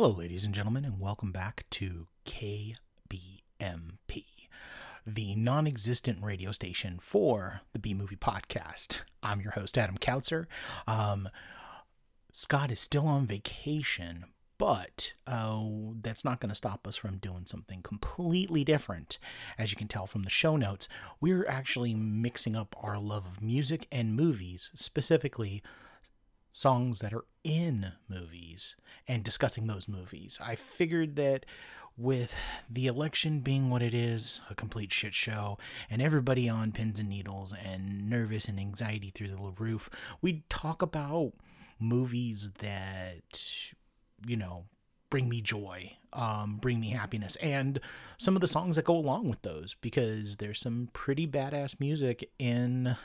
Hello, ladies and gentlemen, and welcome back to KBMP, the non existent radio station for the B Movie Podcast. I'm your host, Adam Kautzer. Um, Scott is still on vacation, but uh, that's not going to stop us from doing something completely different. As you can tell from the show notes, we're actually mixing up our love of music and movies, specifically songs that are in movies and discussing those movies. I figured that with the election being what it is, a complete shit show, and everybody on pins and needles and nervous and anxiety through the roof, we'd talk about movies that, you know, bring me joy, um, bring me happiness, and some of the songs that go along with those, because there's some pretty badass music in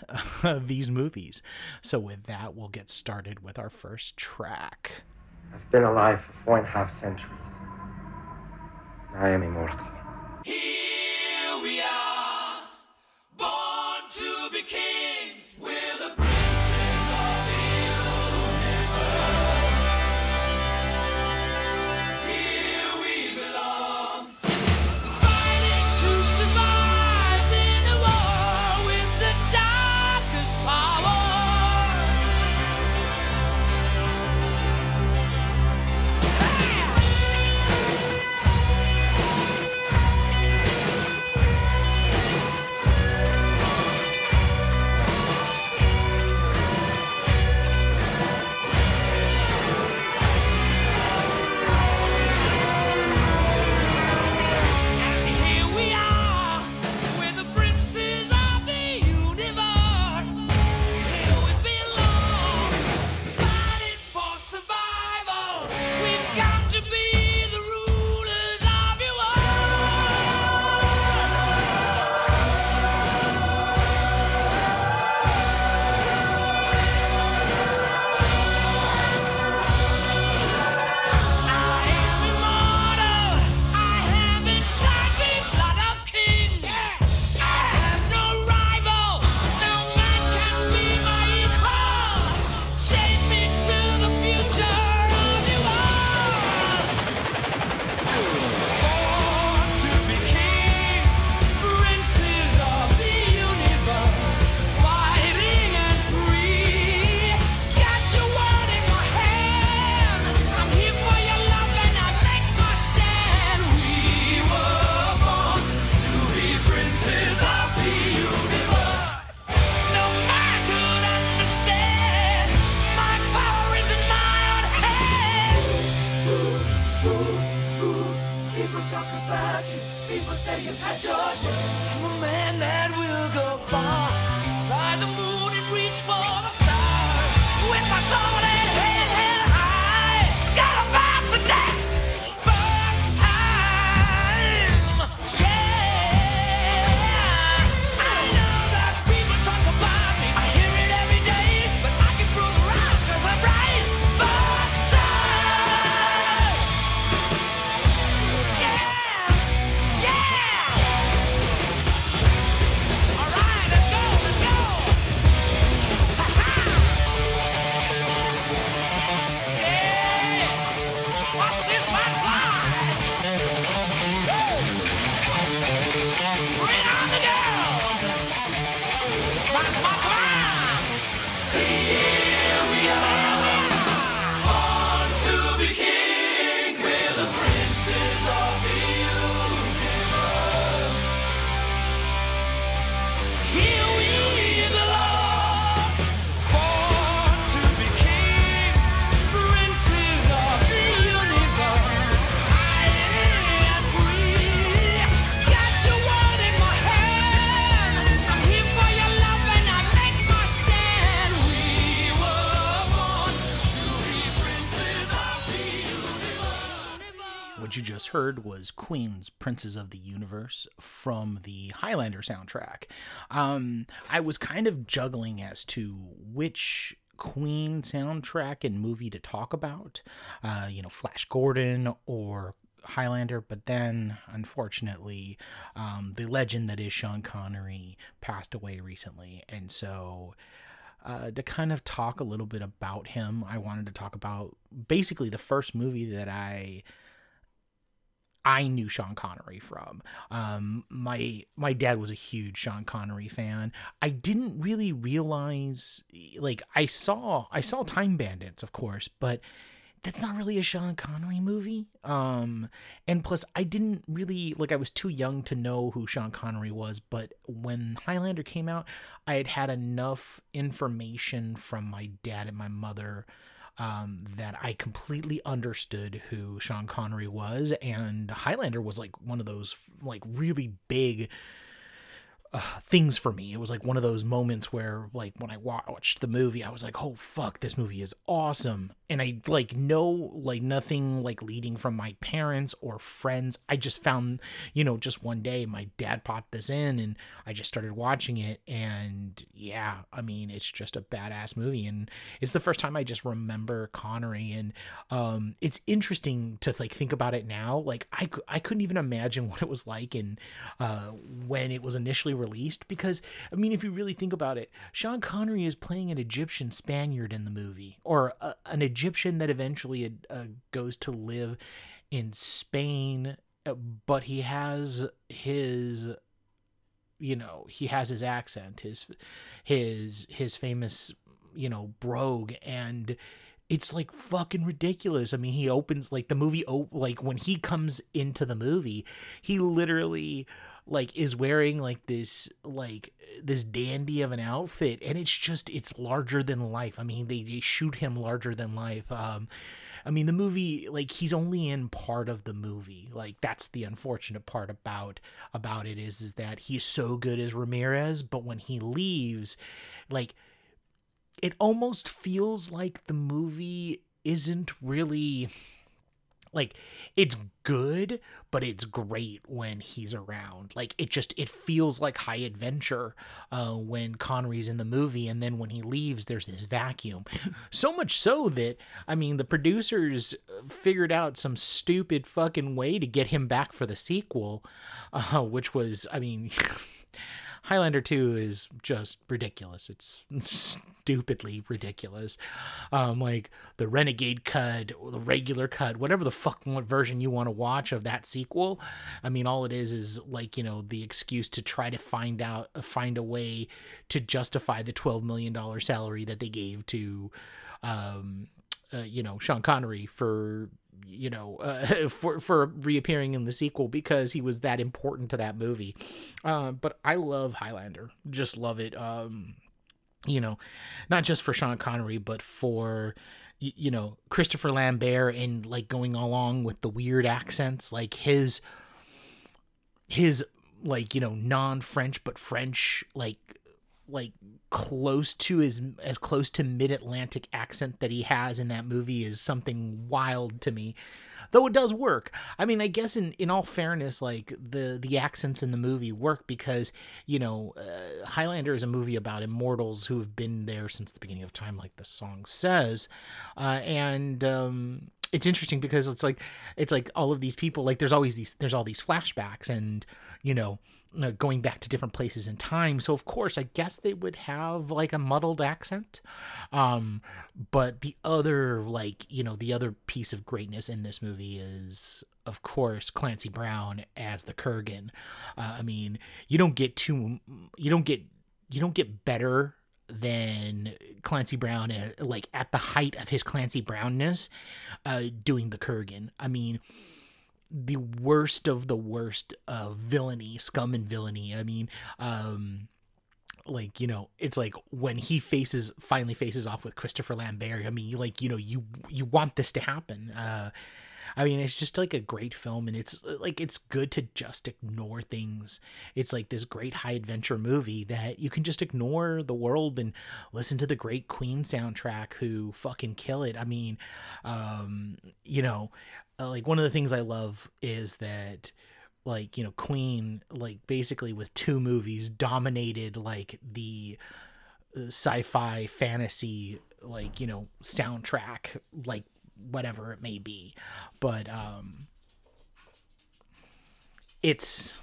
uh, these movies. So, with that, we'll get started with our first track. I've been alive for four and a half centuries. I am immortal. Here heard was Queen's Princes of the Universe from the Highlander soundtrack. Um, I was kind of juggling as to which Queen soundtrack and movie to talk about, uh, you know, Flash Gordon or Highlander, but then unfortunately, um, the legend that is Sean Connery passed away recently, and so uh, to kind of talk a little bit about him, I wanted to talk about basically the first movie that I I knew Sean Connery from. Um, my my dad was a huge Sean Connery fan. I didn't really realize, like, I saw I saw Time Bandits, of course, but that's not really a Sean Connery movie. Um, and plus, I didn't really like. I was too young to know who Sean Connery was. But when Highlander came out, I had had enough information from my dad and my mother um, that I completely understood who Sean Connery was, and Highlander was like one of those like really big uh, things for me. It was like one of those moments where, like, when I watched the movie, I was like, "Oh fuck, this movie is awesome!" And I like know like nothing like leading from my parents or friends. I just found, you know, just one day my dad popped this in, and I just started watching it, and yeah, I mean, it's just a badass movie, and it's the first time I just remember Connery, and um, it's interesting to like think about it now. Like, I I couldn't even imagine what it was like, and uh, when it was initially released because I mean if you really think about it Sean Connery is playing an Egyptian Spaniard in the movie or a, an Egyptian that eventually uh, goes to live in Spain uh, but he has his you know he has his accent his his his famous you know brogue and it's like fucking ridiculous. I mean, he opens like the movie op- like when he comes into the movie, he literally like is wearing like this like this dandy of an outfit and it's just it's larger than life. I mean they, they shoot him larger than life. Um i mean the movie like he's only in part of the movie. Like that's the unfortunate part about about it is is that he's so good as ramirez but when he leaves like it almost feels like the movie isn't really like it's good but it's great when he's around. Like it just it feels like high adventure uh, when connery's in the movie and then when he leaves there's this vacuum. So much so that i mean the producers figured out some stupid fucking way to get him back for the sequel uh, which was i mean Highlander 2 is just ridiculous. It's stupidly ridiculous. Um, like the Renegade cut, the regular cut, whatever the fuck version you want to watch of that sequel. I mean, all it is is like, you know, the excuse to try to find out, find a way to justify the $12 million salary that they gave to, um, uh, you know, Sean Connery for you know, uh, for for reappearing in the sequel because he was that important to that movie. Uh, but I love Highlander, just love it. Um, you know, not just for Sean Connery, but for you know Christopher Lambert and like going along with the weird accents, like his his like you know non-French but French like like close to his as close to mid-Atlantic accent that he has in that movie is something wild to me. Though it does work. I mean i guess in in all fairness like the the accents in the movie work because you know uh, highlander is a movie about immortals who have been there since the beginning of time like the song says. Uh, and um it's interesting because it's like it's like all of these people like there's always these there's all these flashbacks and you know uh, going back to different places in time. So of course, I guess they would have like a muddled accent. Um, but the other like you know the other piece of greatness in this movie is of course Clancy Brown as the Kurgan. Uh, I mean, you don't get too you don't get you don't get better than Clancy Brown, uh, like at the height of his Clancy Brownness, uh, doing the Kurgan. I mean, the worst of the worst uh, villainy, scum and villainy. I mean, um, like you know, it's like when he faces finally faces off with Christopher Lambert. I mean, like you know, you you want this to happen. Uh, I mean, it's just like a great film, and it's like it's good to just ignore things. It's like this great high adventure movie that you can just ignore the world and listen to the great Queen soundtrack, who fucking kill it. I mean, um, you know, uh, like one of the things I love is that like you know Queen like basically with two movies dominated like the uh, sci-fi fantasy like you know soundtrack like whatever it may be but um it's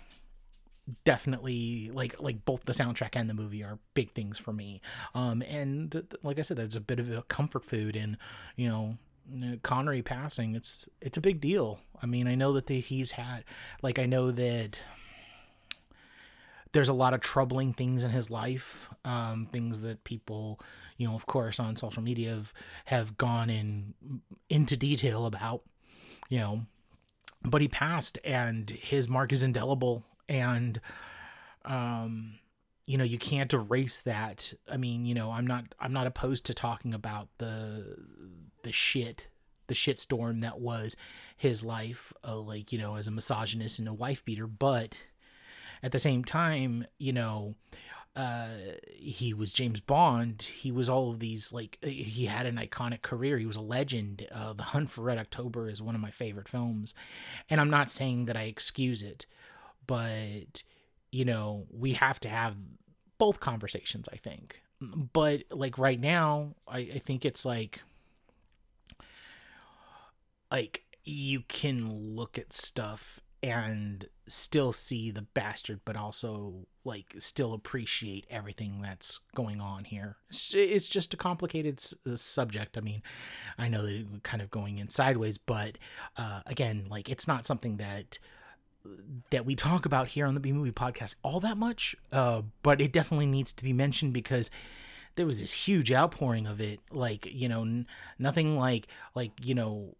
definitely like like both the soundtrack and the movie are big things for me. Um, and like I said, that's a bit of a comfort food, and you know. Connery passing, it's it's a big deal. I mean, I know that the, he's had, like, I know that there's a lot of troubling things in his life, um, things that people, you know, of course, on social media have, have gone in into detail about, you know, but he passed, and his mark is indelible, and, um, you know, you can't erase that. I mean, you know, I'm not I'm not opposed to talking about the the shit the shitstorm that was his life, uh, like you know, as a misogynist and a wife beater, but at the same time, you know, uh, he was James Bond. He was all of these like he had an iconic career. He was a legend. Uh, the Hunt for Red October is one of my favorite films, and I'm not saying that I excuse it, but you know we have to have both conversations. I think, but like right now, I, I think it's like like you can look at stuff and still see the bastard but also like still appreciate everything that's going on here. It's, just a complicated s- uh, subject. I mean i know that it kind of going in sideways but uh, again like it's not something that that we talk about here on the b movie podcast all that much uh, but it definitely needs to be mentioned because there was this huge outpouring of it like you know n- nothing like like you know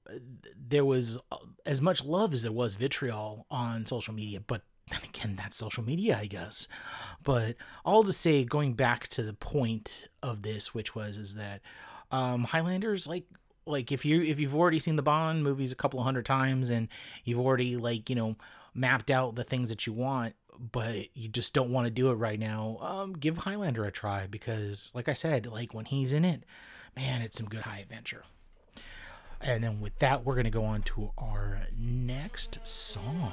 there was uh, as much love as there was vitriol on social media but then again that's social media i guess. But all to say going back to the point of this which was is that um highlanders like like if you if you've already seen the bond movies a couple of hundred times and you've already like you know mapped out the things that you want but you just don't want to do it right now, um, give Highlander a try because, like I said, like when he's in it, man, it's some good high adventure. And then with that, we're gonna go on to our next song.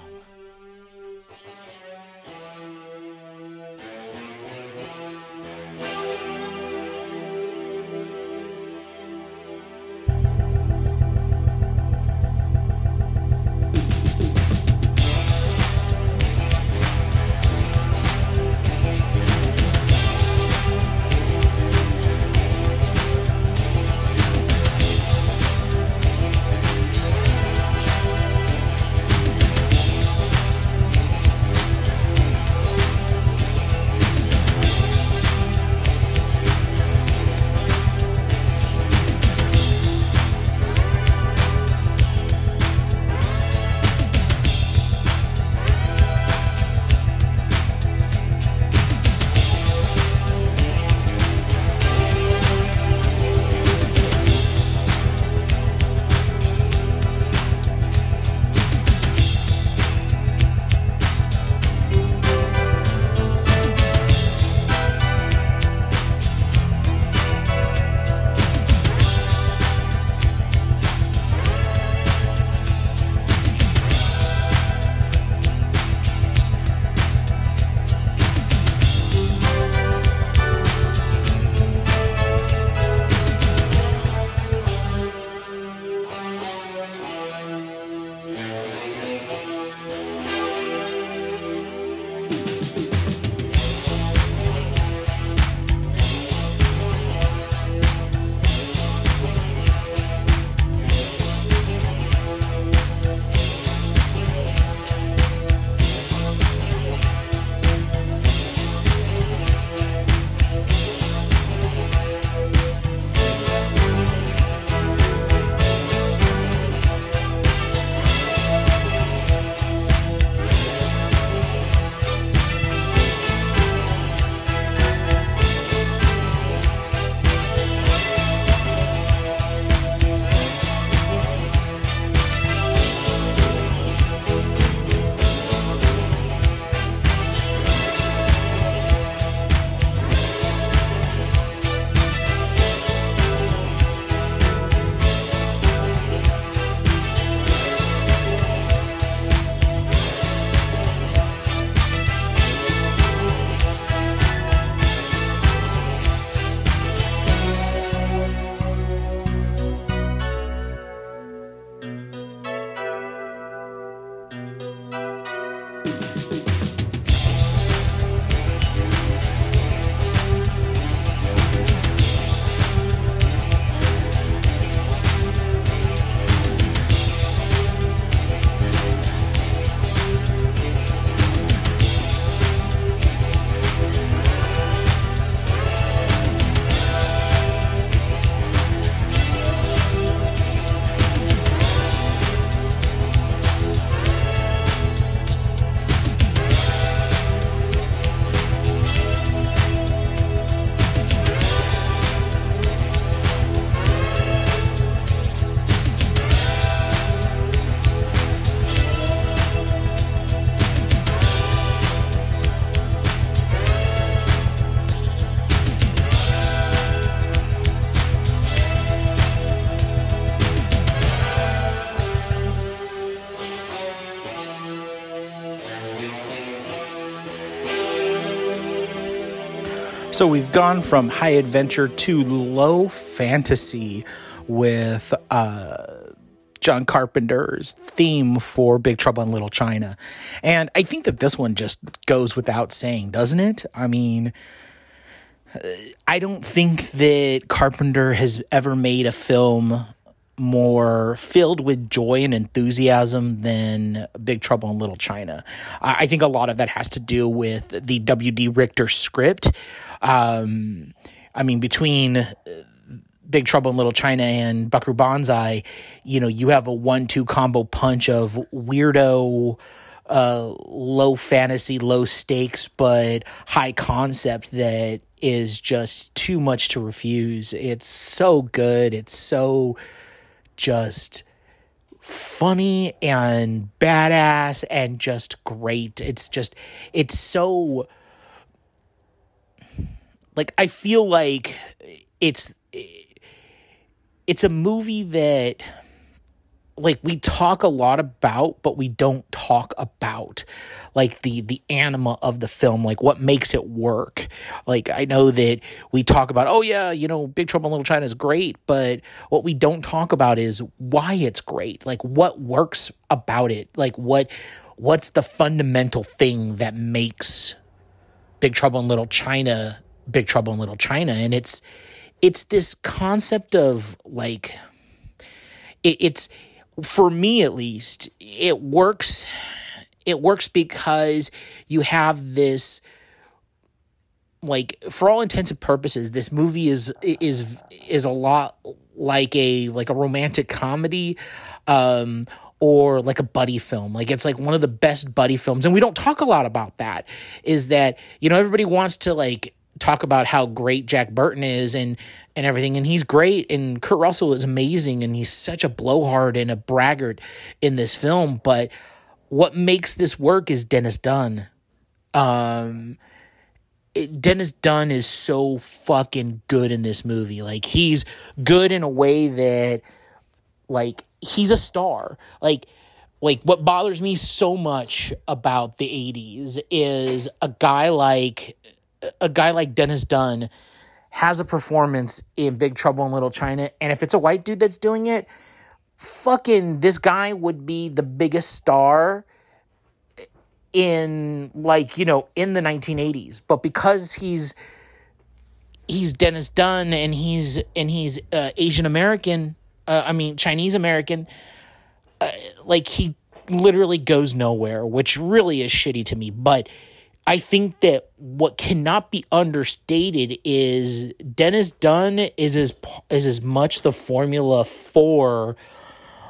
So we've gone from high adventure to low fantasy with uh, John Carpenter's theme for Big Trouble in Little China. And I think that this one just goes without saying, doesn't it? I mean, I don't think that Carpenter has ever made a film more filled with joy and enthusiasm than Big Trouble in Little China. I think a lot of that has to do with the W.D. Richter script. Um, I mean, between uh, Big Trouble in Little China and Buckaroo Banzai, you know, you have a one-two combo punch of weirdo, uh, low fantasy, low stakes, but high concept that is just too much to refuse. It's so good. It's so just funny and badass and just great. It's just, it's so like I feel like it's it's a movie that like we talk a lot about but we don't talk about like the the anima of the film like what makes it work. Like i know that we talk about oh yeah you know big trouble in little china is great but what we don't talk about is why it's great. Like what works about it? Like what what's the fundamental thing that makes big trouble in little china Big Trouble in Little China, and it's it's this concept of like it, it's for me at least it works it works because you have this like for all intents and purposes this movie is is is a lot like a like a romantic comedy um or like a buddy film. Like it's like one of the best buddy films. And we don't talk a lot about that. Is that, you know, everybody wants to like talk about how great Jack Burton is and and everything, and he's great, and Kurt Russell is amazing, and he's such a blowhard and a braggart in this film. But what makes this work is Dennis Dun. Um, it, Dennis Dun is so fucking good in this movie. Like he's good in a way that, like, he's a star. Like like what bothers me so much about the 80s is a guy like a guy like Dennis Dun has a performance in Big Trouble in Little China, and if it's a white dude that's doing it, fucking this guy would be the biggest star in like you know in the 1980s but because he's he's Dennis Dun and he's and he's uh, Asian American uh, I mean Chinese American uh, like he literally goes nowhere which really is shitty to me. But I think that what cannot be understated is Dennis Dun is as is as much the formula for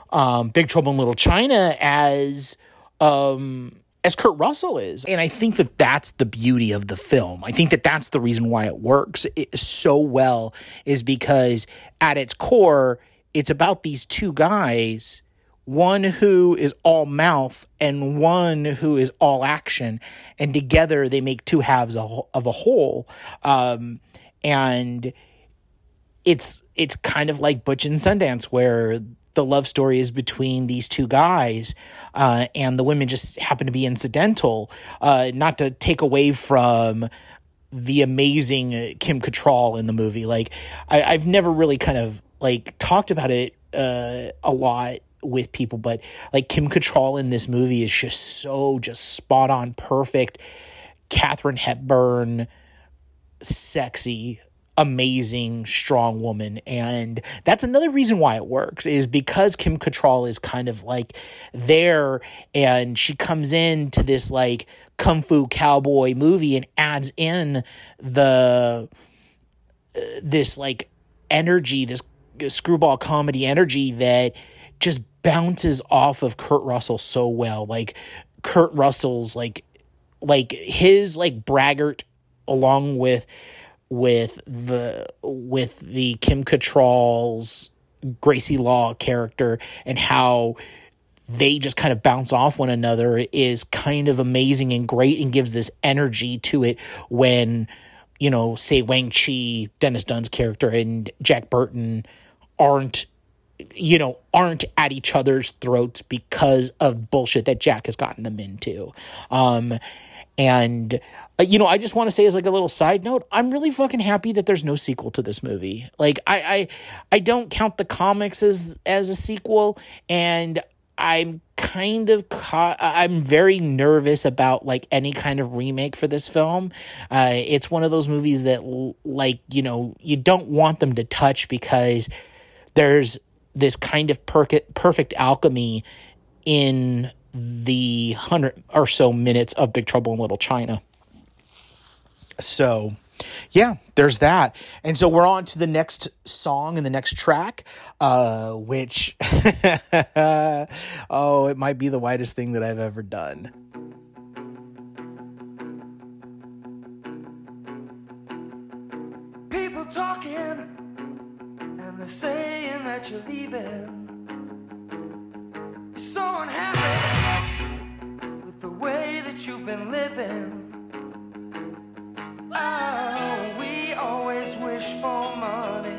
um, Big Trouble in Little China as um, as Kurt Russell is, and I think that that's the beauty of the film. I think that that's the reason why it works so well is because at its core, it's about these two guys one who is all mouth and one who is all action. And together they make two halves of a whole. Um, and it's it's kind of like butch and sundance where the love story is between these two guys uh, and the women just happen to be incidental uh, not to take away from the amazing kim Cattrall in the movie. Like I, i've never really kind of like talked about it uh, a lot with people, but like Kim Cattrall in this movie is just so just spot on, perfect. Katharine Hepburn, sexy, amazing, strong woman, and that's another reason why it works is because Kim Cattrall is kind of like there, and she comes in to this like kung fu cowboy movie and adds in the uh, this like energy, this screwball comedy energy that just bounces off of Kurt Russell so well. Like Kurt Russell's like like his like braggart along with with the with the Kim Cattrall's Gracie Law character and how they just kind of bounce off one another is kind of amazing and great and gives this energy to it when you know say Wang Chi Dennis Dun's character and Jack Burton aren't you know, aren't at each other's throats because of bullshit that Jack has gotten them into. Um, And uh, you know, I just want to say as like a little side note, I'm really fucking happy that there's no sequel to this movie. Like I I I don't count the comics as as a sequel and I'm kind of caught I'm very nervous about like any kind of remake for this film. Uh it's one of those movies that like, you know, you don't want them to touch because there's this kind of perfect alchemy in the 100 or so minutes of Big Trouble in Little China. So, yeah, there's that. And so we're on to the next song and the next track, uh, which, oh, it might be the whitest thing that I've ever done. Saying that you're leaving. So unhappy with the way that you've been living. Oh, we always wish for money.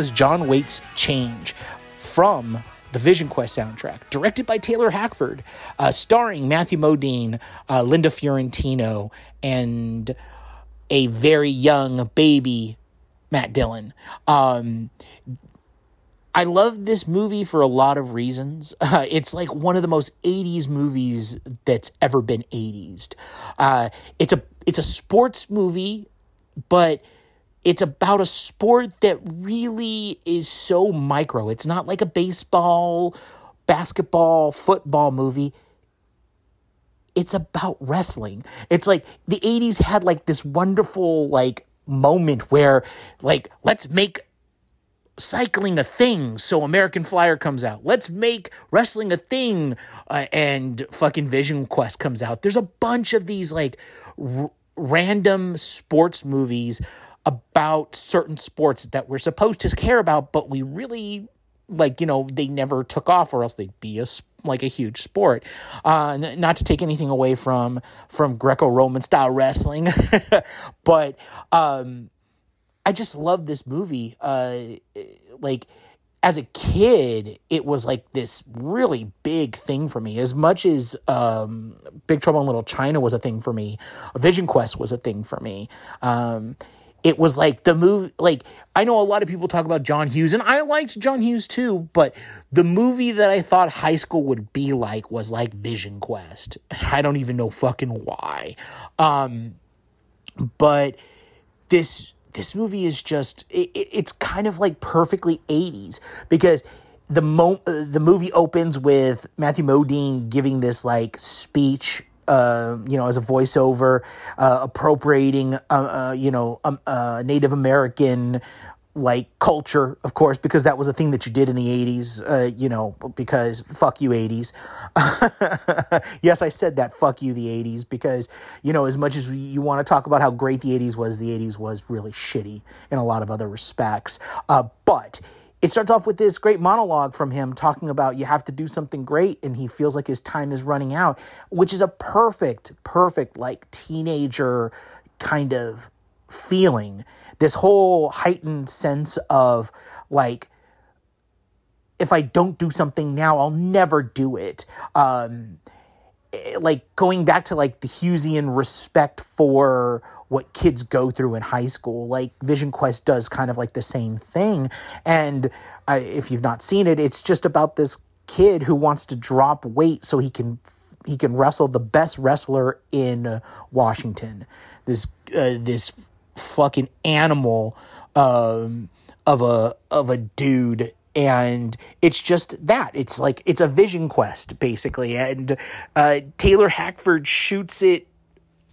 Was John Waite's Change from the Vision Quest soundtrack, directed by Taylor Hackford, uh, starring Matthew Modine, uh, Linda Fiorentino, and a very young baby Matt Dillon. Um, I love this movie for a lot of reasons. Uh, it's like one of the most 80s movies that's ever been 80s. Uh, it's a it's a sports movie, but it's about a sport that really is so micro. It's not like a baseball, basketball, football movie. It's about wrestling. It's like the 80s had like this wonderful like moment where like let's make cycling a thing so American Flyer comes out. Let's make wrestling a thing uh, and fucking Vision Quest comes out. There's a bunch of these like r- random sports movies about certain sports that we're supposed to care about, but we really like, you know, they never took off or else they'd be a, like a huge sport. Uh, not to take anything away from from Greco-Roman style wrestling, but um, I just love this movie. Uh, like as a kid, it was like this really big thing for me. As much as um, Big Trouble in Little China was a thing for me, Vision Quest was a thing for me. Um, it was like the movie like i know a lot of people talk about john hughes and i liked john hughes too but the movie that i thought high school would be like was like vision quest. I don't even know fucking why. Um but this this movie is just it, it's kind of like perfectly 80s because the mo- the movie opens with Matthew Modine giving this like speech uh, you know, as a voiceover, uh, appropriating, uh, uh you know, um, uh, Native American like culture, of course, because that was a thing that you did in the 80s, uh, you know, because fuck you 80s. yes, I said that, fuck you the 80s, because, you know, as much as you want to talk about how great the 80s was, the 80s was really shitty in a lot of other respects. But it starts off with this great monologue from him talking about you have to do something great and he feels like his time is running out which is a perfect perfect like teenager kind of feeling. This whole heightened sense of like if i don't do something now i'll never do it. Um eh, like going back to like the Hughesian respect for what kids go through in high school. Like Vision Quest does kind of like the same thing. And uh, if you've not seen it, it's just about this kid who wants to drop weight so he can he can wrestle the best wrestler in Washington. This uh, this fucking animal um, of a of a dude and it's just that it's like it's a vision quest basically and uh, taylor hackford shoots it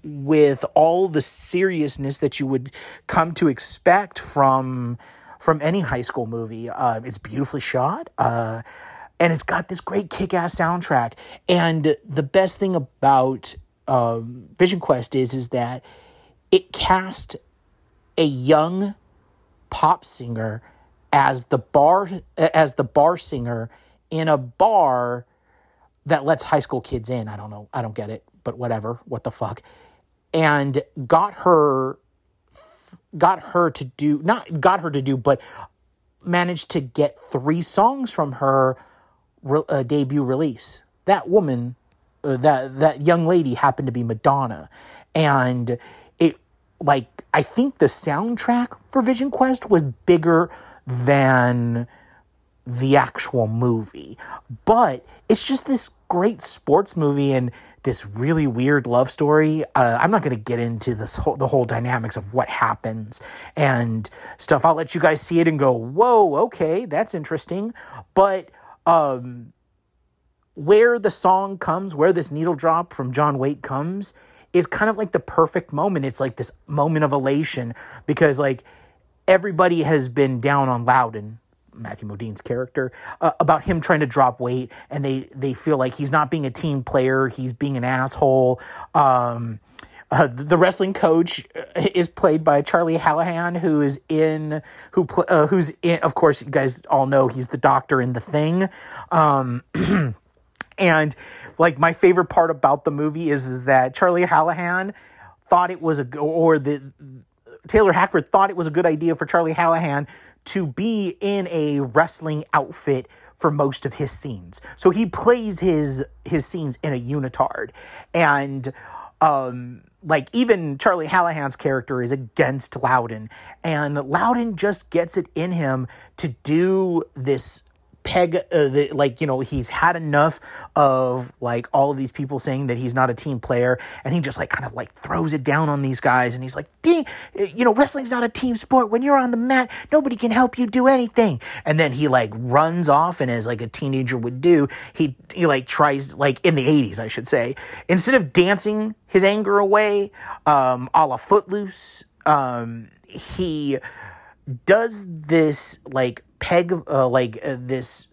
with all the seriousness that you would come to expect from from any high school movie. Uh, it's beautifully shot. Uh, and it's got this great kick-ass soundtrack. And the best thing about um, Vision Quest is is that it cast a young pop singer as the bar as the bar singer in a bar that lets high school kids in. I don't know. I don't get it, but whatever. What the fuck? And got her got her to do not got her to do but managed to get three songs from her uh, debut release. That woman uh, that that young lady happened to be madonna. And it like i think the soundtrack for vision quest was bigger than the actual movie. But it's just this great sports movie and this really weird love story. Uh, I'm not going to get into this whole the whole dynamics of what happens and stuff. I'll let you guys see it and go, "Whoa, okay, that's interesting." But um, where the song comes, where this needle drop from John Waite comes, is kind of like the perfect moment. It's like this moment of elation because like everybody has been down on Louden Matthew Modine's character uh, about him trying to drop weight, and they they feel like he's not being a team player, he's being an asshole. Um, uh, the wrestling coach uh, is played by Charlie Hallahan, who is in who pl- uh, who's in. Of course, you guys all know he's the doctor in the thing. Um, and like my favorite part about the movie is is that Charlie Hallahan thought it was a or the Taylor Hackford thought it was a good idea for Charlie Hallahan to be in a wrestling outfit for most of his scenes. So he plays his his scenes in a unitard. And um like even Charlie Hallahan's character is against Louden and Louden just gets it in him to do this peg uh, the, like you know he's had enough of like all of these people saying that he's not a team player and he just like kind of like throws it down on these guys and he's like Ding, you know wrestling's not a team sport. When you're on the mat nobody can help you do anything. And then he like runs off and as like a teenager would do he he like tries like in the 80s I should say instead of dancing his anger away um a la footloose um he does this like peg uh, like uh, this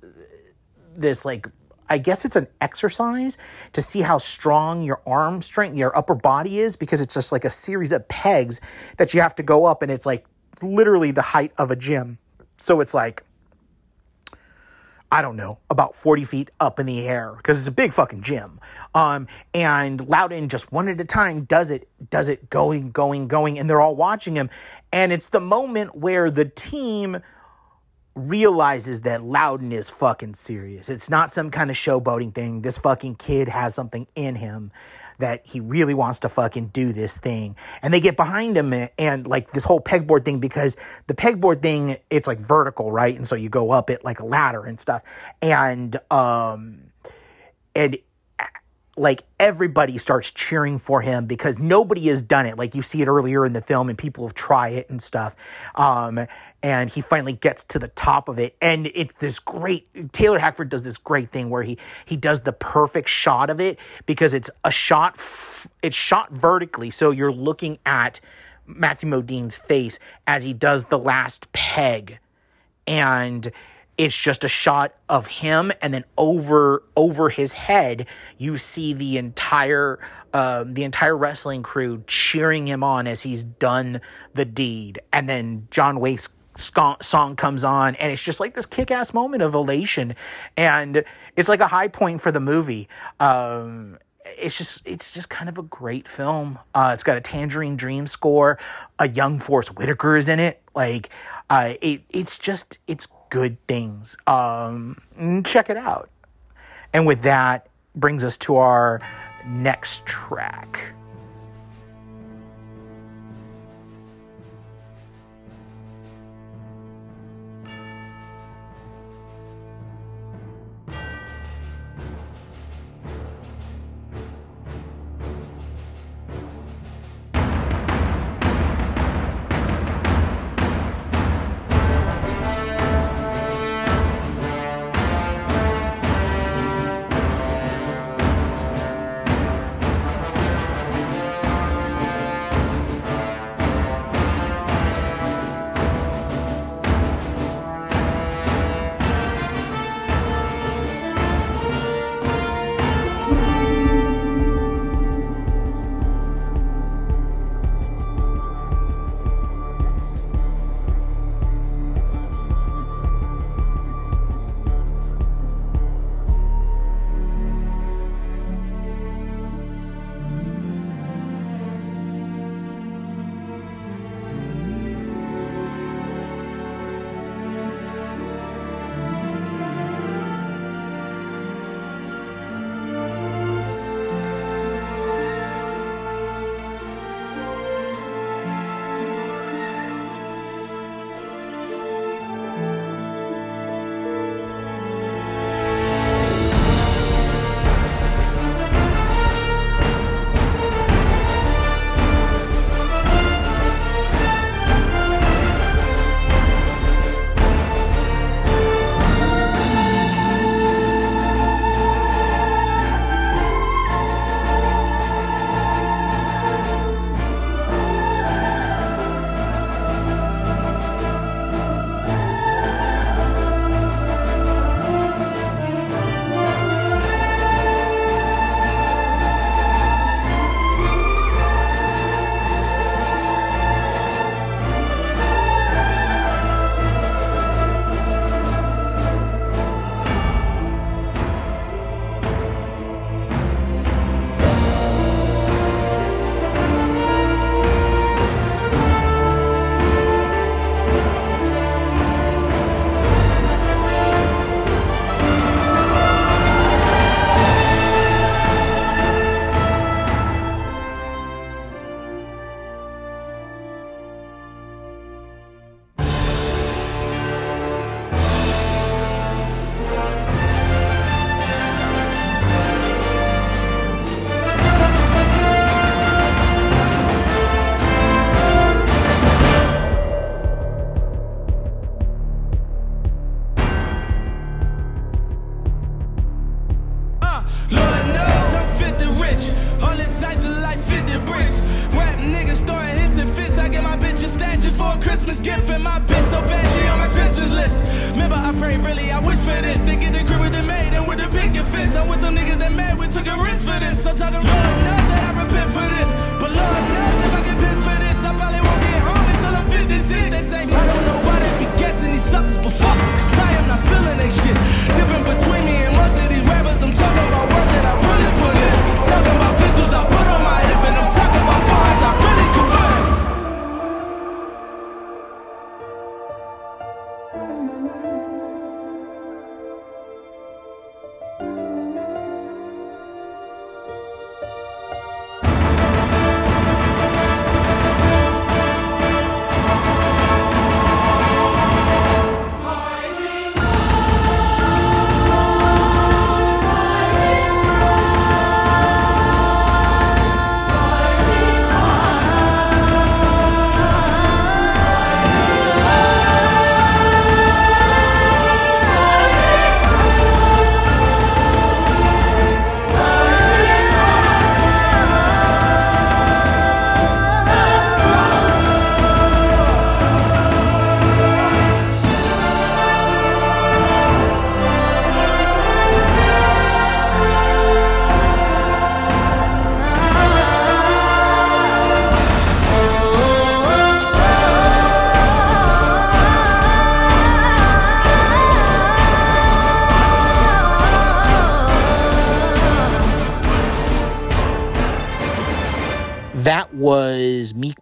this like I guess it's an exercise to see how strong your arm strength, your upper body is, because it's just like a series of pegs that you have to go up, and it's like literally the height of a gym. So it's like I don't know, about 40 feet up in the air because it's a big fucking gym. Um, and Louden just one at a time does it, does it going, going, going, and they're all watching him. And it's the moment where the team realizes that Louden is fucking serious. It's not some kind of showboating thing. This fucking kid has something in him that he really wants to fucking do this thing. And they get behind him and, and, like this whole pegboard thing because the pegboard thing it's like vertical, right? And so you go up it like a ladder and stuff. And um and like everybody starts cheering for him because nobody has done it. Like you see it earlier in the film, and people have tried it and stuff. Um, and he finally gets to the top of it, and it's this great. Taylor Hackford does this great thing where he he does the perfect shot of it because it's a shot. It's shot vertically, so you're looking at Matthew Modine's face as he does the last peg, and it's just a shot of him and then over over his head you see the entire um, the entire wrestling crew cheering him on as he's done the deed. And then john waite's song comes on and it's just like this kick-ass moment of elation. And it's like a high point for the movie. Um, it's just it's just kind of a great film. Uh, it's got a tangerine dream score. A young Forest Whitaker is in it. Like uh, it, it's just it's good things. Um, check it out. And with that, brings us to our next track.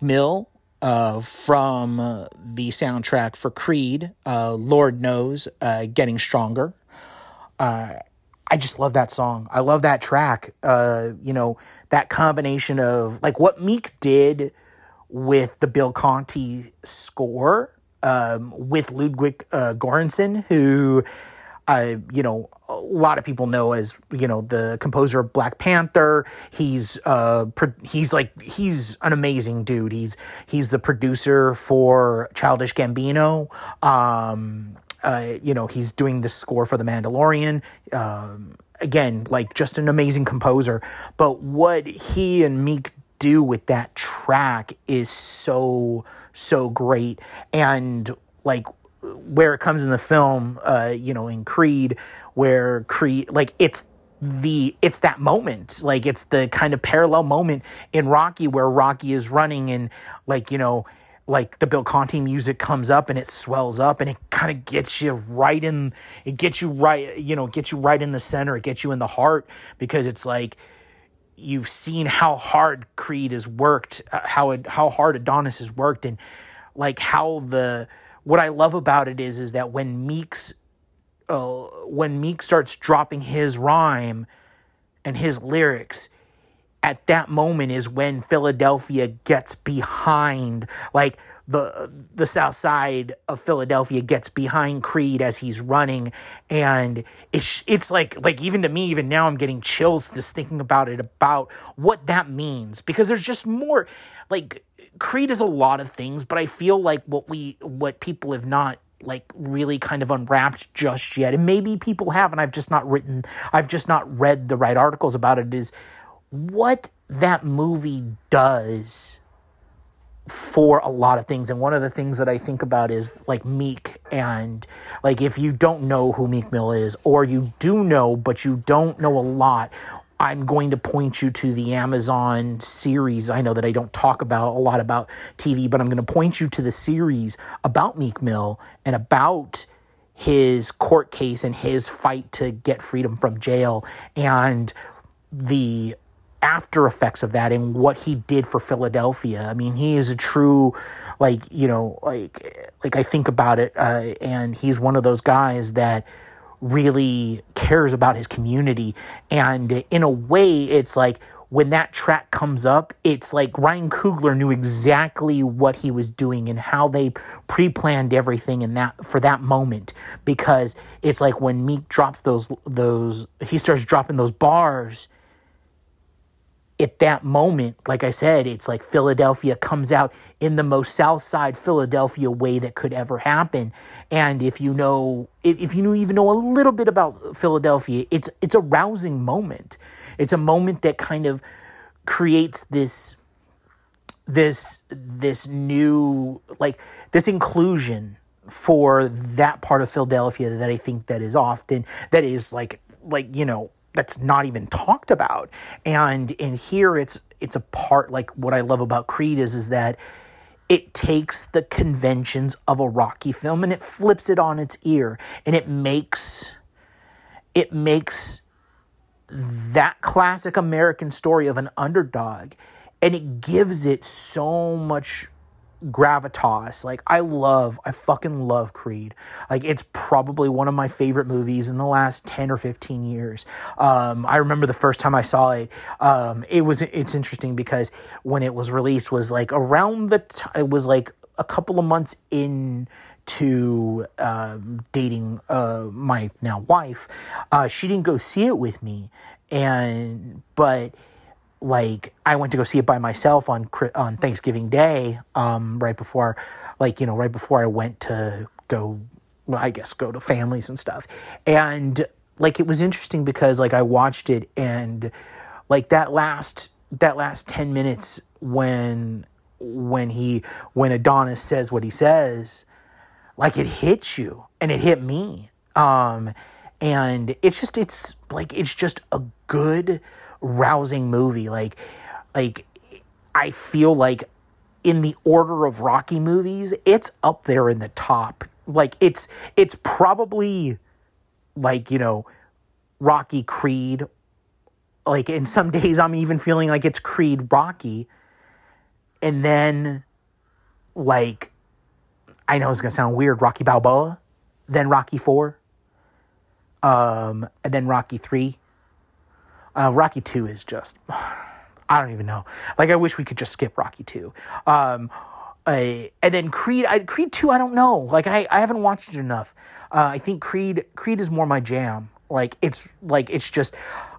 Mill uh, from uh, the soundtrack for Creed, uh, Lord Knows, uh, Getting Stronger. Uh, I just love that song. I love that track. Uh, you know, that combination of like what Meek did with the Bill Conti score um, with Ludwig Göransson, who, you know, a lot of people know as you know the composer of Black Panther. He's uh, pro- he's like he's an amazing dude. He's he's the producer for Childish Gambino. Um, uh, you know, he's doing the score for The Mandalorian. Um, again, like just an amazing composer. But what he and Meek do with that track is so so great and like where it comes in the film uh you know in creed where creed like it's the it's that moment. Like it's the kind of parallel moment in rocky where rocky is running and like you know like the bill conti music comes up and it swells up and it kind of gets you right in it gets you right you know gets you right in the center. It gets you in the heart because it's like you've seen how hard Creed has worked, uh, how how hard Adonis has worked, and like how the what I love about it is is that when Meek's uh, when Meek starts dropping his rhyme and his lyrics, at that moment is when Philadelphia gets behind like the the south side of Philadelphia gets behind Creed as he's running. And it's it's like like even to me even now I'm getting chills just thinking about it about what that means. Because there's just more like Creed is a lot of things but I feel like what we what people have not like really kind of unwrapped just yet and maybe people have and I've just not written I've just not read the right articles about it is what that movie does for a lot of things. And one of the things that i think about is like meek and like if you don't know who meek mill is or you do know but you don't know a lot i'm going to point you to the amazon series i know that i don't talk about a lot about tv but i'm going to point you to the series about meek mill and about his court case and his fight to get freedom from jail and the after effects of that and what he did for Philadelphia. I mean, he is a true, like you know, like like I think about it, uh, and he's one of those guys that really cares about his community. And in a way, it's like when that track comes up, it's like Ryan Coogler knew exactly what he was doing and how they pre-planned everything in that for that moment because it's like when Meek drops those those he starts dropping those bars at that moment, like I said, it's like Philadelphia comes out in the most South Side Philadelphia way that could ever happen. And if you know, if, if you even know a little bit about Philadelphia, it's it's a rousing moment. It's a moment that kind of creates this this this new like this inclusion for that part of Philadelphia that I think that is often that is like like you know that's not even talked about. And in here it's it's a part like what i love about creed is is that it takes the conventions of a Rocky film and it flips it on its ear and it makes it makes that classic American story of an underdog and it gives it so much gravitas. Like I love, I fucking love Creed. Like it's probably one of my favorite movies in the last 10 or 15 years. Um, I remember the first time I saw it, um, it was, it's interesting because when it was released was like around the, t- it was like a couple of months in to um, dating uh, my now wife. Uh, she didn't go see it with me. And, but, like I went to go see it by myself on on Thanksgiving Day, um, right before, like you know, right before I went to go, well, I guess go to families and stuff, and like it was interesting because like I watched it and like that last that last ten minutes when when he when Adonis says what he says, like it hits you and it hit me, um, and it's just it's like it's just a good rousing movie. Like, like I feel like in the order of Rocky movies, it's up there in the top. Like it's it's probably like you know Rocky Creed. Like in some days, I'm even feeling like it's Creed Rocky, and then like I know it's gonna sound weird, Rocky Balboa, then Rocky Four, um, and then Rocky Three uh, Rocky Two is just, I don't even know. Like I wish we could just skip Rocky Two. Um, uh, and then Creed, I, Creed Two, I don't know. Like I, I haven't watched it enough. Uh, I think Creed, Creed is more my jam. Like it's like it's just,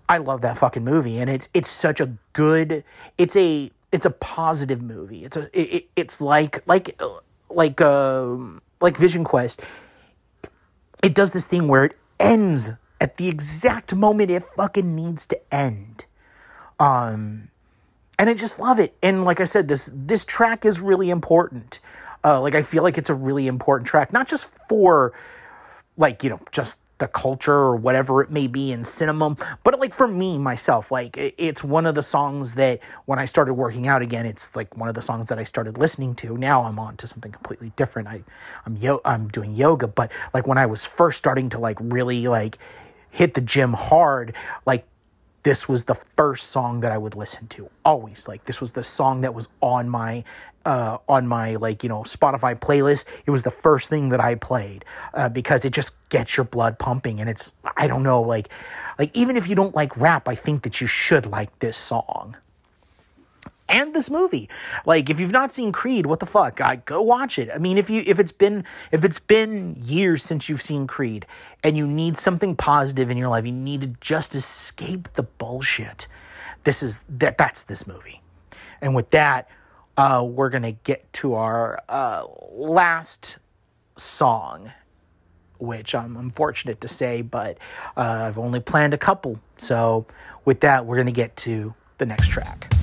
I love that fucking movie, and it's it's such a good. It's a it's a positive movie. It's a it, it's like like like um, like Vision Quest. It does this thing where it ends at the exact moment it fucking needs to end. Um, and I just love it. And like I said, this this track is really important. Uh, like I feel like it's a really important track, not just for like you know just the culture or whatever it may be in cinema, but like for me myself, like it's one of the songs that when I started working out again, it's like one of the songs that I started listening to. Now I'm on to something completely different. I I'm yo I'm doing yoga, but like when I was first starting to like really like hit the gym hard, like this was the first song that I would listen to always. Like this was the song that was on my uh, on my like you know Spotify playlist. It was the first thing that I played uh, because it just gets your blood pumping, and it's I don't know like like even if you don't like rap, I think that you should like this song and this movie. Like if you've not seen Creed, what the fuck? I go watch it. I mean, if you if it's been if it's been years since you've seen Creed and you need something positive in your life, you need to just escape the bullshit. This is that that's this movie. And with that, uh, we're gonna get to our uh, last song, which I'm unfortunate to say, but uh, I've only planned a couple. So with that, we're gonna get to the next track.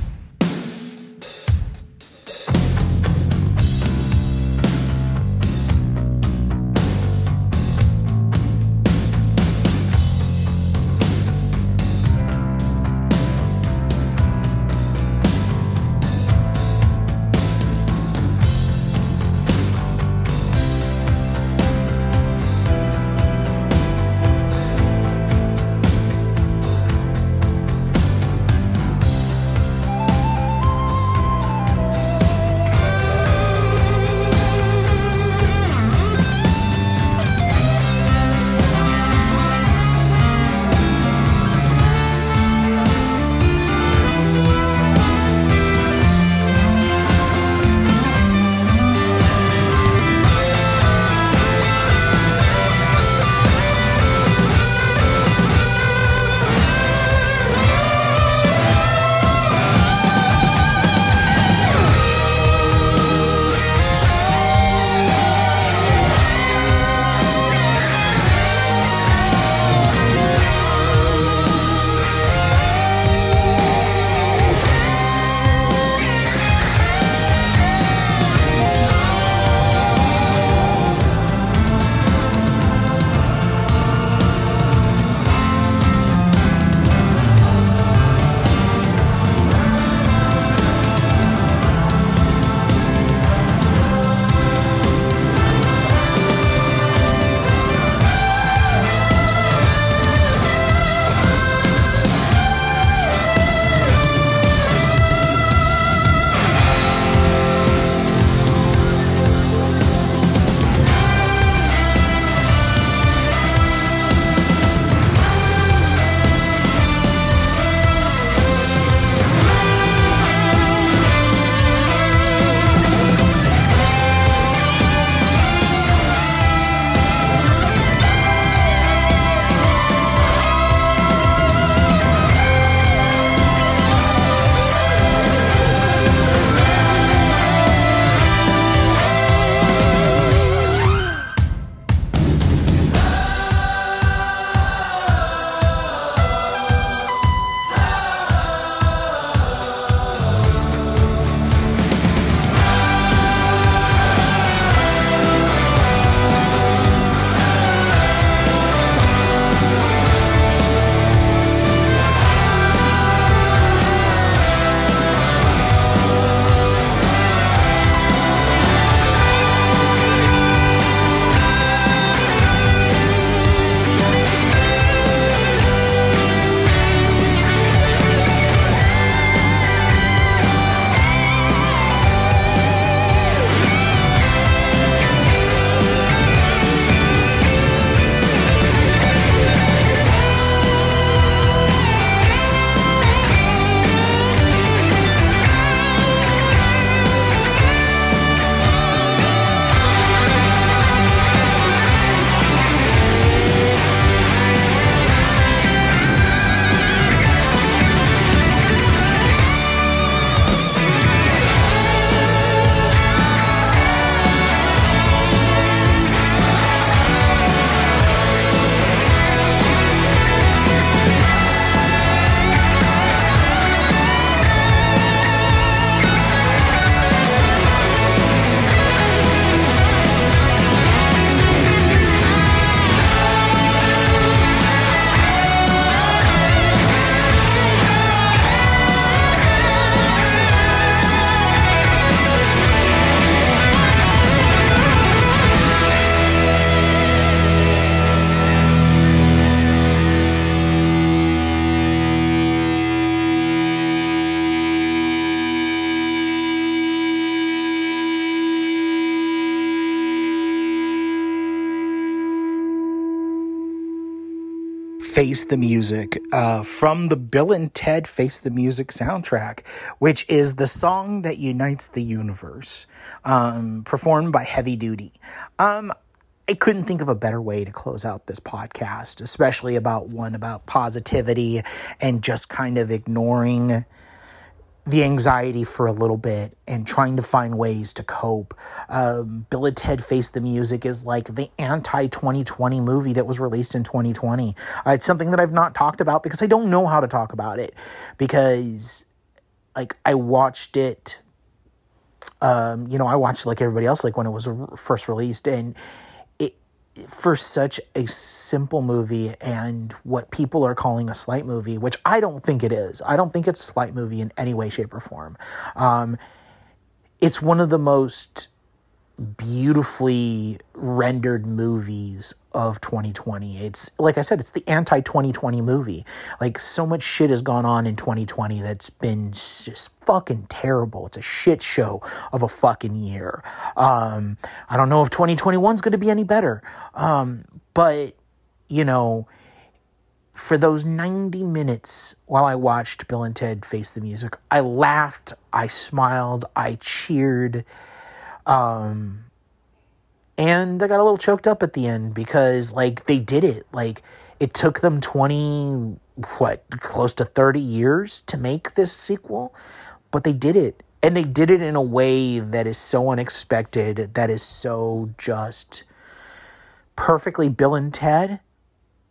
Face the Music uh, from the Bill and Ted Face the Music soundtrack, which is the song that unites the universe, um, performed by Heavy Duty. Um, I couldn't think of a better way to close out this podcast, especially about one about positivity and just kind of ignoring the anxiety for a little bit and trying to find ways to cope. Um, Bill and Ted Face the Music is like the anti 2020 movie that was released in 2020. Uh, it's something that I've not talked about because I don't know how to talk about it because, like, I watched it. Um, you know, I watched like everybody else, like when it was first released, and for such a simple movie and what people are calling a slight movie, which I don't think it is. I don't think it's a slight movie in any way, shape, or form. Um, it's one of the most beautifully rendered movies of 2020. It's like I said, it's the anti 2020 movie. Like so much shit has gone on in 2020 that's been just fucking terrible. It's a shit show of a fucking year. Um, I don't know if 2021 is going to be any better. Um, but you know, for those 90 minutes while I watched Bill and Ted Face the Music, I laughed, I smiled, I cheered. Um, and I got a little choked up at the end because, like, they did it. Like, it took them 20, what, close to 30 years to make this sequel, but they did it. And they did it in a way that is so unexpected, that is so just perfectly Bill and Ted,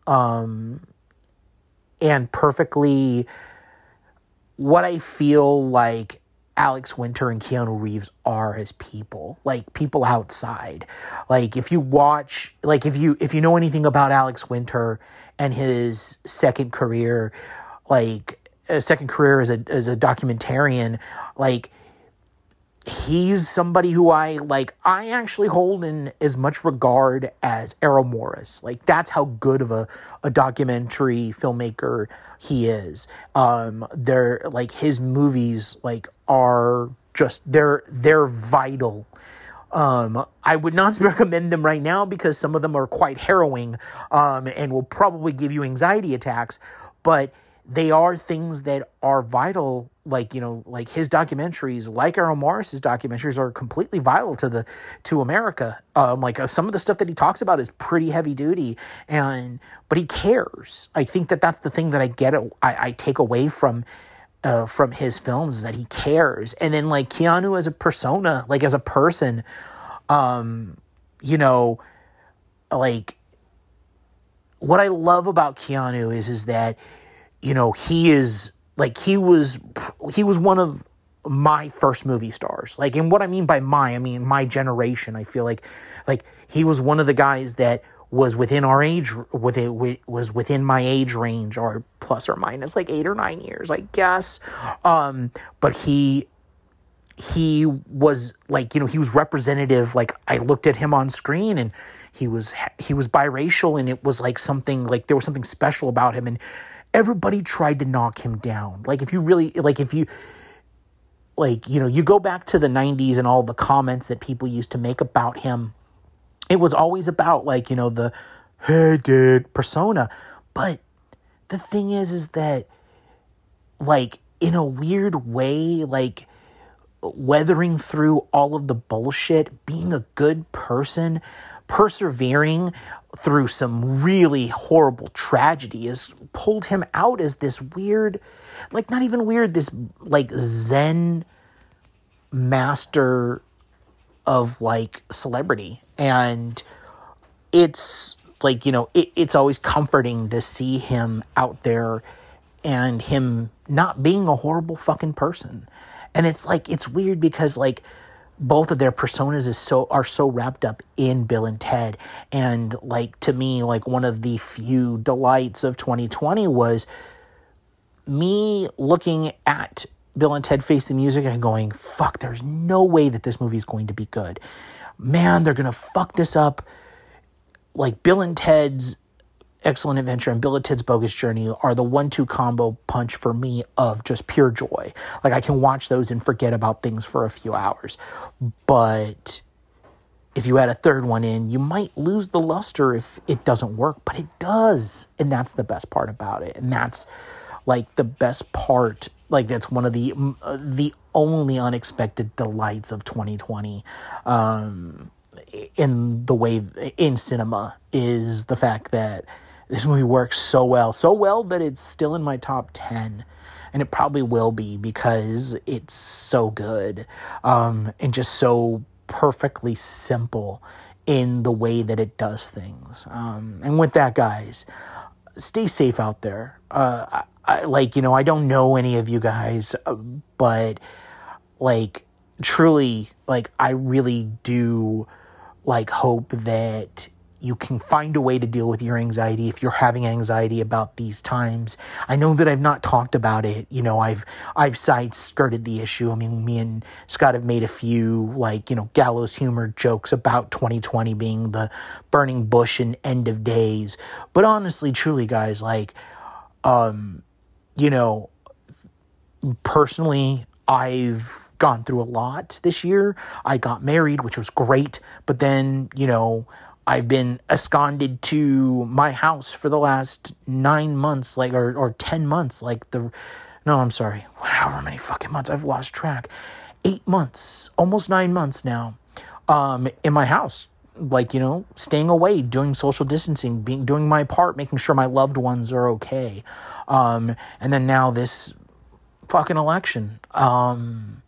um, and perfectly what I feel like Alex Winter and Keanu Reeves are as people, like people outside. Like if you watch, like if you if you know anything about Alex Winter and his second career, like a second career as a as a documentarian, like he's somebody who I like I actually hold in as much regard as Errol Morris. Like that's how good of a, a documentary filmmaker he is. Um they're like his movies like are just they're they're vital. Um I would not recommend them right now because some of them are quite harrowing um and will probably give you anxiety attacks, but they are things that are vital like you know like his documentaries like Errol Morris's documentaries are completely vital to the to America. Um like uh, some of the stuff that he talks about is pretty heavy duty and but he cares. I think that that's the thing that I get I, I take away from uh, from his films is that he cares. And then like Keanu as a persona like as a person um you know like what I love about Keanu is is that you know he is like he was he was one of my first movie stars. Like and what i mean by my i mean my generation i feel like like he was one of the guys that was within our age with it was within my age range or plus or minus like 8 or 9 years i guess. Um but he he was like you know he was representative like i looked at him on screen and he was he was biracial and it was like something like there was something special about him. And everybody tried to knock him down. Like if you really like if you like you know you go back to the 90s and all the comments that people used to make about him it was always about like you know the hey dude persona but the thing is is that like in a weird way like weathering through all of the bullshit being a good person persevering through some really horrible tragedy has pulled him out as this weird, like not even weird, this like Zen master of like celebrity. And it's like, you know, it, it's always comforting to see him out there and him not being a horrible fucking person. And it's like, it's weird because like, both of their personas is so are so wrapped up in Bill and Ted. And like to me like one of the few delights of 2020 was me looking at Bill and Ted Face the Music and going fuck there's no way that this movie is going to be good. Man they're going to fuck this up. Like Bill and Ted's Excellent Adventure and Bill and Ted's Bogus Journey are the one two combo punch for me of just pure joy. Like I can watch those and forget about things for a few hours. But if you add a third one in, you might lose the luster if it doesn't work, but it does. And that's the best part about it. And that's like the best part. Like that's one of the uh, the only unexpected delights of 2020 um, in the way in cinema is the fact that this movie works so well, so well that it's still in my top 10 and it probably will be because it's so good um, and just so perfectly simple in the way that it does things. Um, and with that, guys, stay safe out there. Uh, I, I, like, you know, I don't know any of you guys, uh, but like, truly, like, I really do like hope that you can find a way to deal with your anxiety if you're having anxiety about these times. I know that I've not talked about it. You know, I've I've side skirted the issue. I mean, me and Scott have made a few like, you know, gallows humor jokes about 2020 being the burning bush and end of days. But honestly, truly guys, like um you know, personally, I've gone through a lot this year. I got married, which was great, but then, you know, I've been esconded to my house for the last nine months, like or or ten months, like the no, I'm sorry, however many fucking months I've lost track, eight months, almost nine months now, um, in my house, like you know, staying away, doing social distancing, being doing my part, making sure my loved ones are okay, um, and then now this fucking election. Um,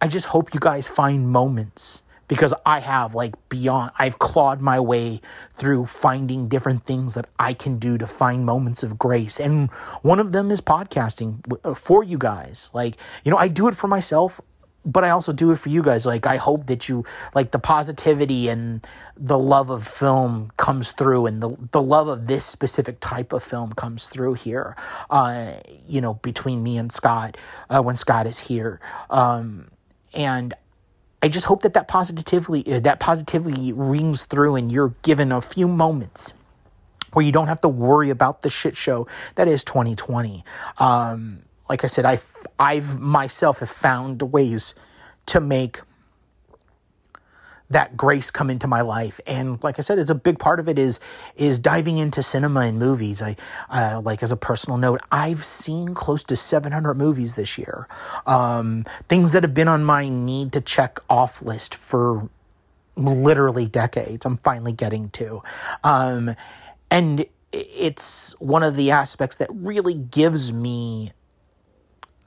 I just hope you guys find moments because I have like beyond, I've clawed my way through finding different things that I can do to find moments of grace. And one of them is podcasting uh, for you guys. Like, you know, I do it for myself, but I also do it for you guys. Like, I hope that you, like, the positivity and the love of film comes through and the, the love of this specific type of film comes through here, uh, you know, between me and Scott uh, when Scott is here. Um, and I just hope that that positively uh, that positivity rings through and you're given a few moments where you don't have to worry about the shit show that is 2020. Um, like I said, I I've myself have found ways to make that grace come into my life. And like i said it's a big part of it is is diving into cinema and movies. I uh, like as a personal note i've seen close to 700 movies this year. Um, things that have been on my need to check off list for literally decades i'm finally getting to. Um, and it's one of the aspects that really gives me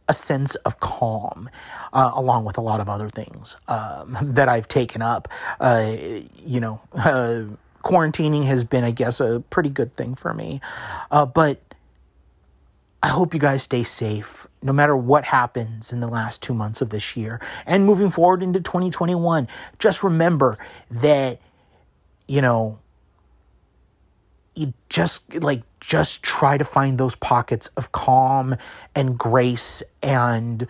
a sense of calm, uh, along with a lot of other things um, that I've taken up. Uh, you know, uh, quarantining has been, I guess, a pretty good thing for me. Uh, but I hope you guys stay safe no matter what happens in the last two months of this year and moving forward into 2021. Just remember that, you know, you just like just try to find those pockets of calm and grace and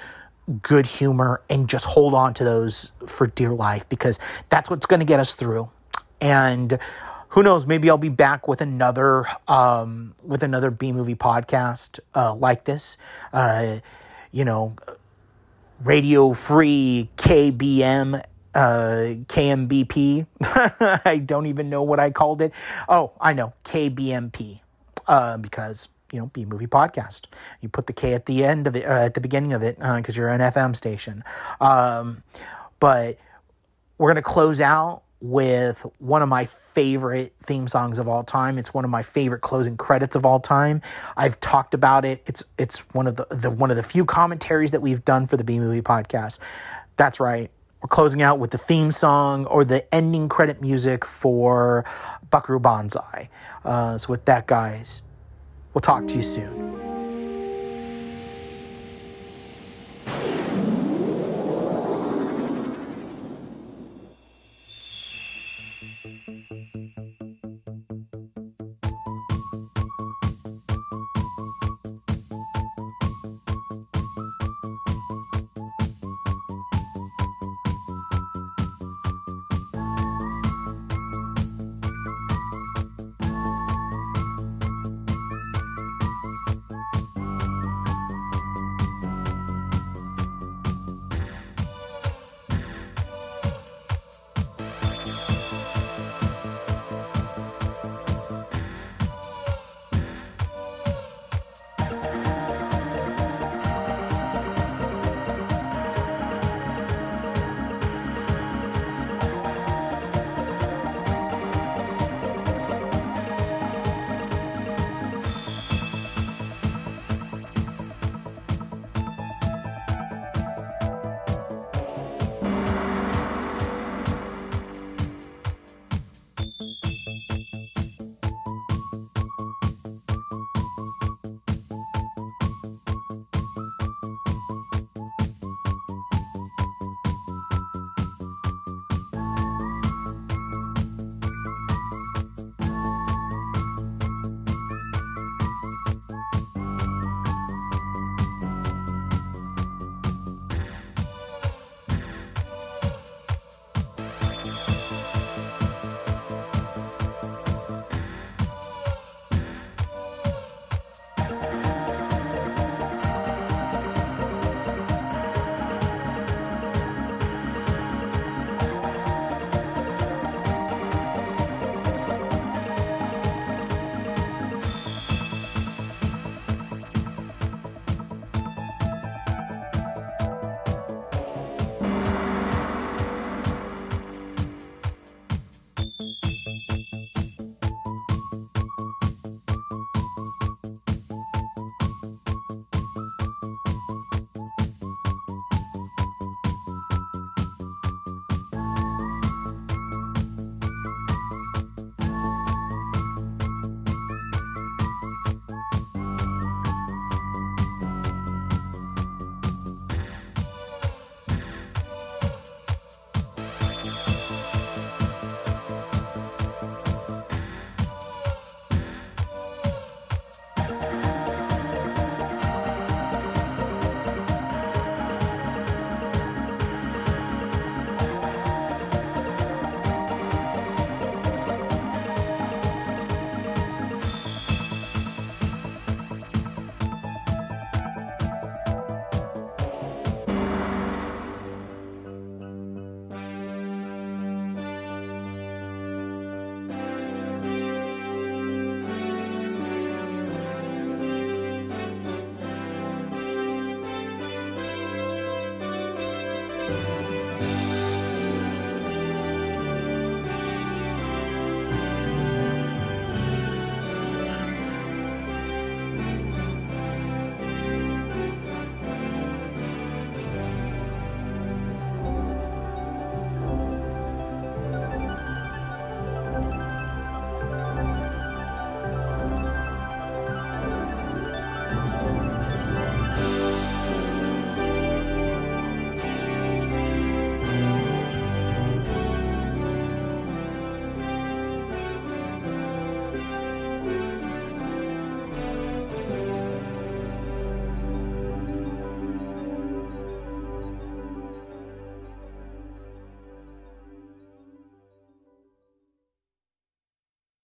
good humor and just hold on to those for dear life because that's what's going to get us through and who knows maybe i'll be back with another um, with another b movie podcast uh, like this uh, you know radio free kbm uh, KMBP. I don't even know what I called it. Oh, I know KBMP uh, because you know B movie podcast. You put the K at the end of it, uh, at the beginning of it, because uh, you're an FM station. Um, but we're gonna close out with one of my favorite theme songs of all time. It's one of my favorite closing credits of all time. I've talked about it. It's it's one of the, the one of the few commentaries that we've done for the B movie podcast. That's right we're closing out with the theme song or the ending credit music for Buckaroo Banzai. Uh, so, with that, guys, we'll talk to you soon.